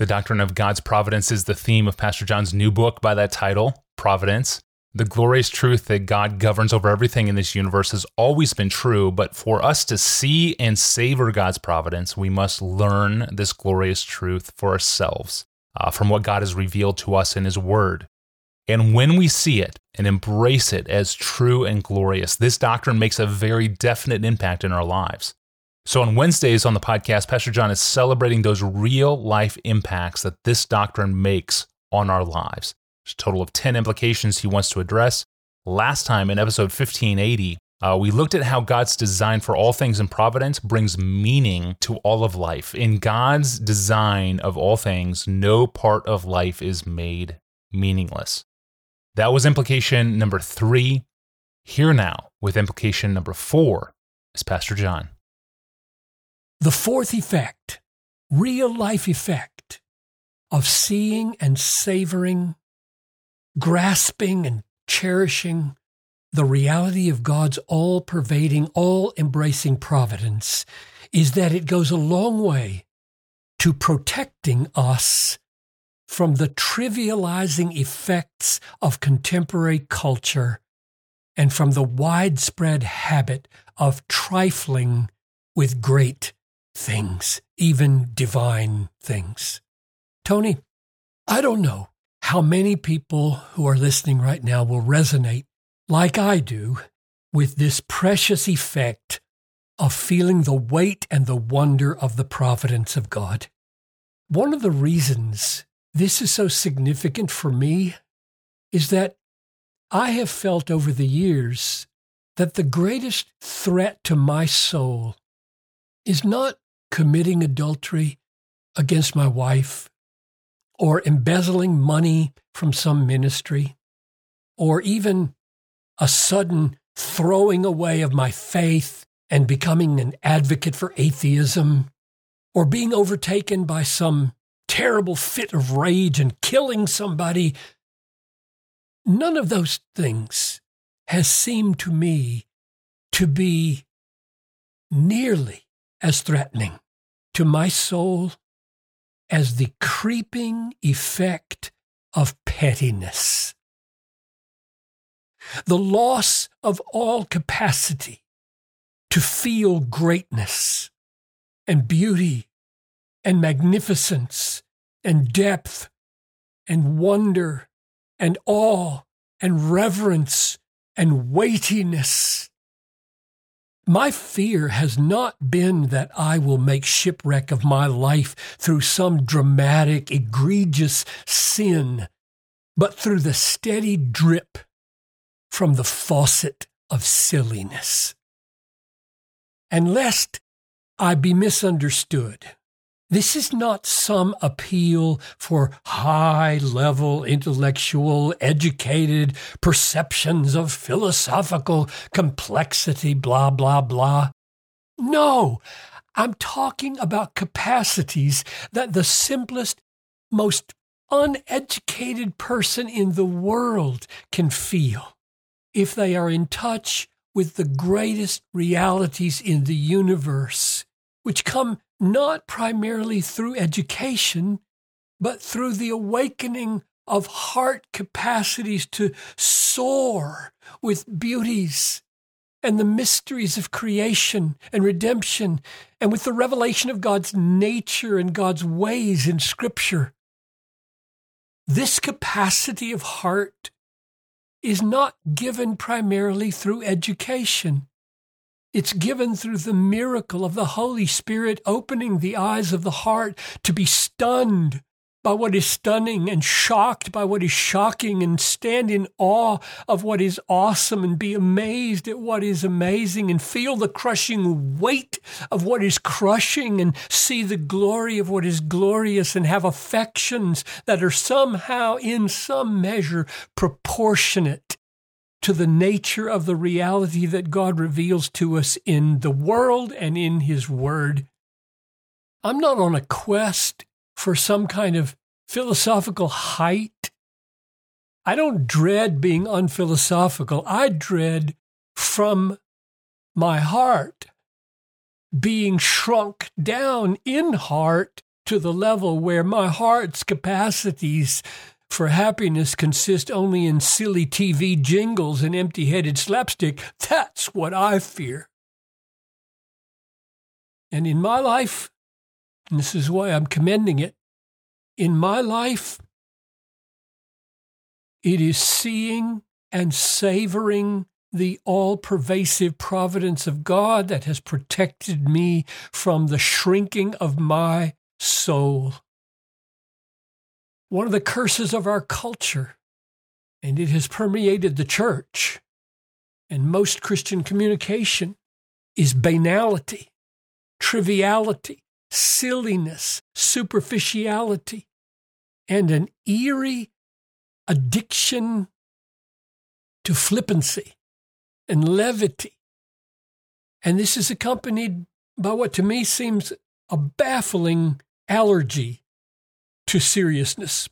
The doctrine of God's providence is the theme of Pastor John's new book by that title, Providence. The glorious truth that God governs over everything in this universe has always been true, but for us to see and savor God's providence, we must learn this glorious truth for ourselves uh, from what God has revealed to us in His Word. And when we see it and embrace it as true and glorious, this doctrine makes a very definite impact in our lives. So, on Wednesdays on the podcast, Pastor John is celebrating those real life impacts that this doctrine makes on our lives. There's a total of 10 implications he wants to address. Last time in episode 1580, uh, we looked at how God's design for all things in providence brings meaning to all of life. In God's design of all things, no part of life is made meaningless. That was implication number three. Here now with implication number four is Pastor John. The fourth effect, real life effect of seeing and savoring grasping and cherishing the reality of God's all pervading, all embracing providence is that it goes a long way to protecting us from the trivializing effects of contemporary culture and from the widespread habit of trifling with great things, even divine things. Tony, I don't know how many people who are listening right now will resonate, like I do, with this precious effect of feeling the weight and the wonder of the providence of God. One of the reasons this is so significant for me is that I have felt over the years that the greatest threat to my soul is not committing adultery against my wife or embezzling money from some ministry, or even a sudden throwing away of my faith and becoming an advocate for atheism, or being overtaken by some terrible fit of rage and killing somebody. None of those things has seemed to me to be nearly as threatening to my soul as the creeping effect of pettiness. The loss of all capacity to feel greatness and beauty and magnificence and depth and wonder and awe and reverence and weightiness my fear has not been that I will make shipwreck of my life through some dramatic, egregious sin, but through the steady drip from the faucet of silliness. And lest I be misunderstood, this is not some appeal for high level intellectual, educated perceptions of philosophical complexity, blah, blah, blah. No, I'm talking about capacities that the simplest, most uneducated person in the world can feel if they are in touch with the greatest realities in the universe, which come not primarily through education, but through the awakening of heart capacities to soar with beauties and the mysteries of creation and redemption, and with the revelation of God's nature and God's ways in Scripture. This capacity of heart is not given primarily through education. It's given through the miracle of the Holy Spirit opening the eyes of the heart to be stunned by what is stunning and shocked by what is shocking and stand in awe of what is awesome and be amazed at what is amazing and feel the crushing weight of what is crushing and see the glory of what is glorious and have affections that are somehow in some measure proportionate to the nature of the reality that God reveals to us in the world and in His Word. I'm not on a quest for some kind of philosophical height. I don't dread being unphilosophical. I dread from my heart being shrunk down in heart to the level where my heart's capacities for happiness consist only in silly TV jingles and empty headed slapstick, that's what I fear. And in my life, and this is why I'm commending it, in my life, it is seeing and savoring the all pervasive providence of God that has protected me from the shrinking of my soul. One of the curses of our culture, and it has permeated the church and most Christian communication, is banality, triviality, silliness, superficiality, and an eerie addiction to flippancy and levity. And this is accompanied by what to me seems a baffling allergy to seriousness,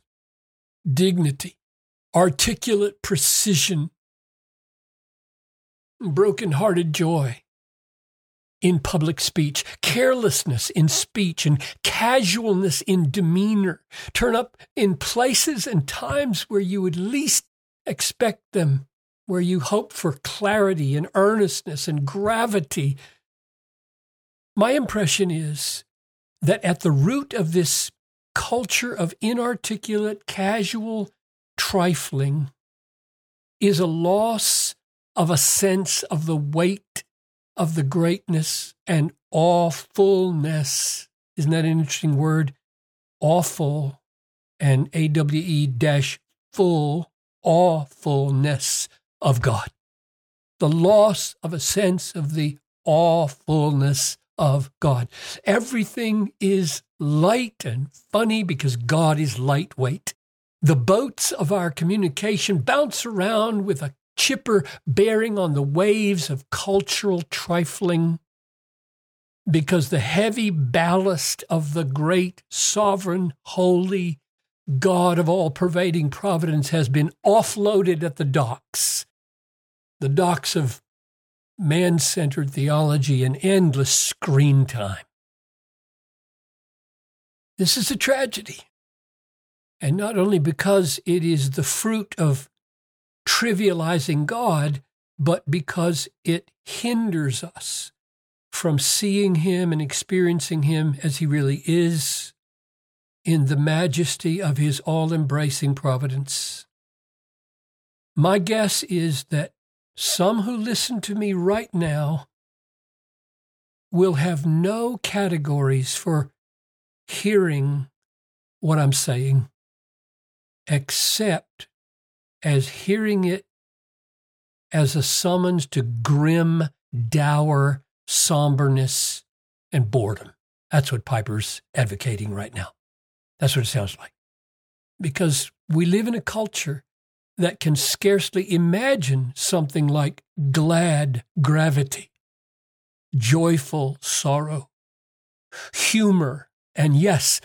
dignity, articulate precision, broken-hearted joy in public speech, carelessness in speech, and casualness in demeanor turn up in places and times where you would least expect them where you hope for clarity and earnestness and gravity. My impression is that at the root of this culture of inarticulate, casual trifling is a loss of a sense of the weight of the greatness and awfulness. Isn't that an interesting word? Awful and AWE dash full, awfulness of God, the loss of a sense of the awfulness of God. Everything is light and funny because God is lightweight. The boats of our communication bounce around with a chipper bearing on the waves of cultural trifling because the heavy ballast of the great, sovereign, holy God of all pervading providence has been offloaded at the docks the docks of man centered theology and endless screen time. This is a tragedy. And not only because it is the fruit of trivializing God, but because it hinders us from seeing Him and experiencing Him as He really is in the majesty of His all embracing providence. My guess is that some who listen to me right now will have no categories for hearing what I'm saying except as hearing it as a summons to grim, dour somberness and boredom. That's what Piper's advocating right now. That's what it sounds like. Because we live in a culture that can scarcely imagine something like glad gravity, joyful sorrow, humor, and yes,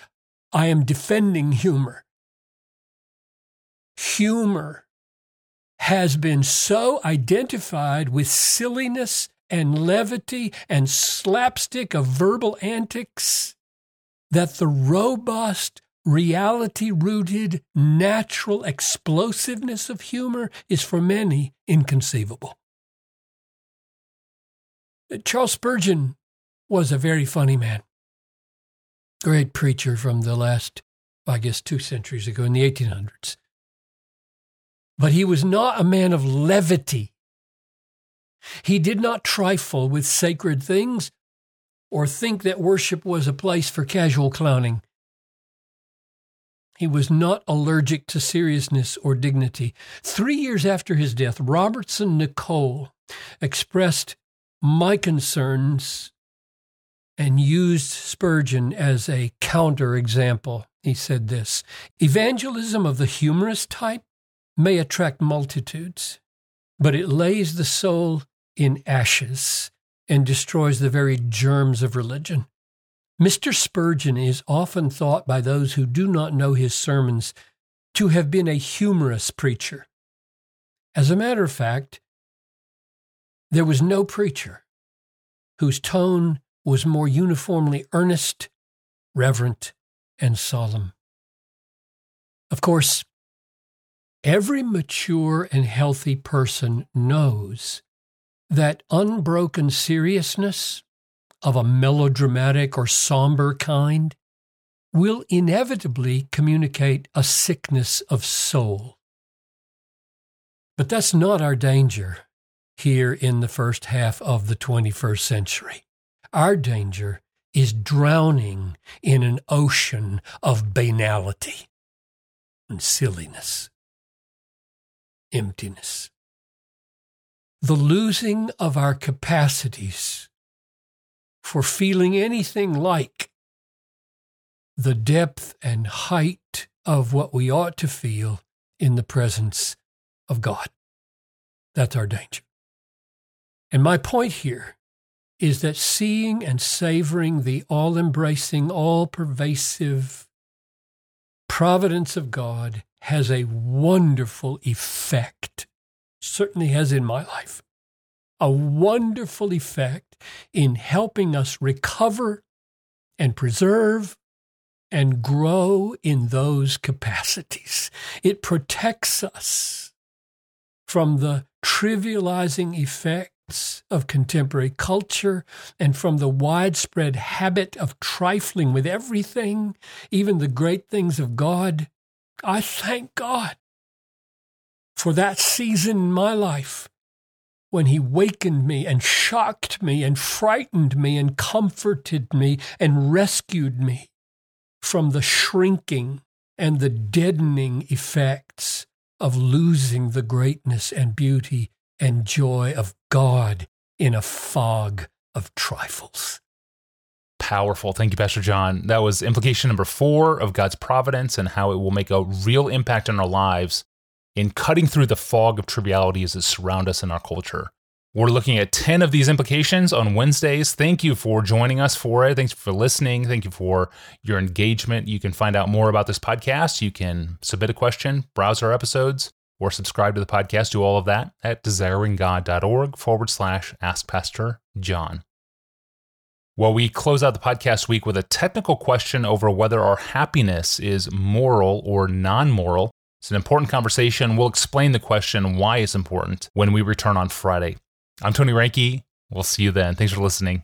I am defending humor. Humor has been so identified with silliness and levity and slapstick of verbal antics that the robust reality rooted, natural explosiveness of humor is for many inconceivable. Charles Spurgeon was a very funny man, great preacher from the last, I guess, two centuries ago in the 1800s. But he was not a man of levity. He did not trifle with sacred things or think that worship was a place for casual clowning. He was not allergic to seriousness or dignity. Three years after his death, Robertson Nicoll expressed my concerns and used Spurgeon as a counterexample. He said this Evangelism of the humorous type may attract multitudes, but it lays the soul in ashes and destroys the very germs of religion. Mr. Spurgeon is often thought by those who do not know his sermons to have been a humorous preacher. As a matter of fact, there was no preacher whose tone was more uniformly earnest, reverent, and solemn. Of course, every mature and healthy person knows that unbroken seriousness of a melodramatic or somber kind will inevitably communicate a sickness of soul. But that's not our danger here in the first half of the 21st century. Our danger is drowning in an ocean of banality and silliness, emptiness. The losing of our capacities for feeling anything like the depth and height of what we ought to feel in the presence of God. That's our danger. And my point here is that seeing and savoring the all embracing, all pervasive providence of God has a wonderful effect, certainly has in my life, a wonderful effect in helping us recover and preserve and grow in those capacities. It protects us from the trivializing effect of contemporary culture and from the widespread habit of trifling with everything, even the great things of God, I thank God for that season in my life when He wakened me and shocked me and frightened me and comforted me and rescued me from the shrinking and the deadening effects of losing the greatness and beauty and joy of God in a fog of trifles. Powerful. Thank you, Pastor John. That was implication number four of God's providence and how it will make a real impact on our lives in cutting through the fog of trivialities that surround us in our culture. We're looking at 10 of these implications on Wednesdays. Thank you for joining us for it. Thanks for listening. Thank you for your engagement. You can find out more about this podcast. You can submit a question, browse our episodes, or subscribe to the podcast, do all of that at desiringgod.org forward slash ask Pastor John. Well, we close out the podcast week with a technical question over whether our happiness is moral or non moral. It's an important conversation. We'll explain the question why it's important when we return on Friday. I'm Tony Reinke. We'll see you then. Thanks for listening.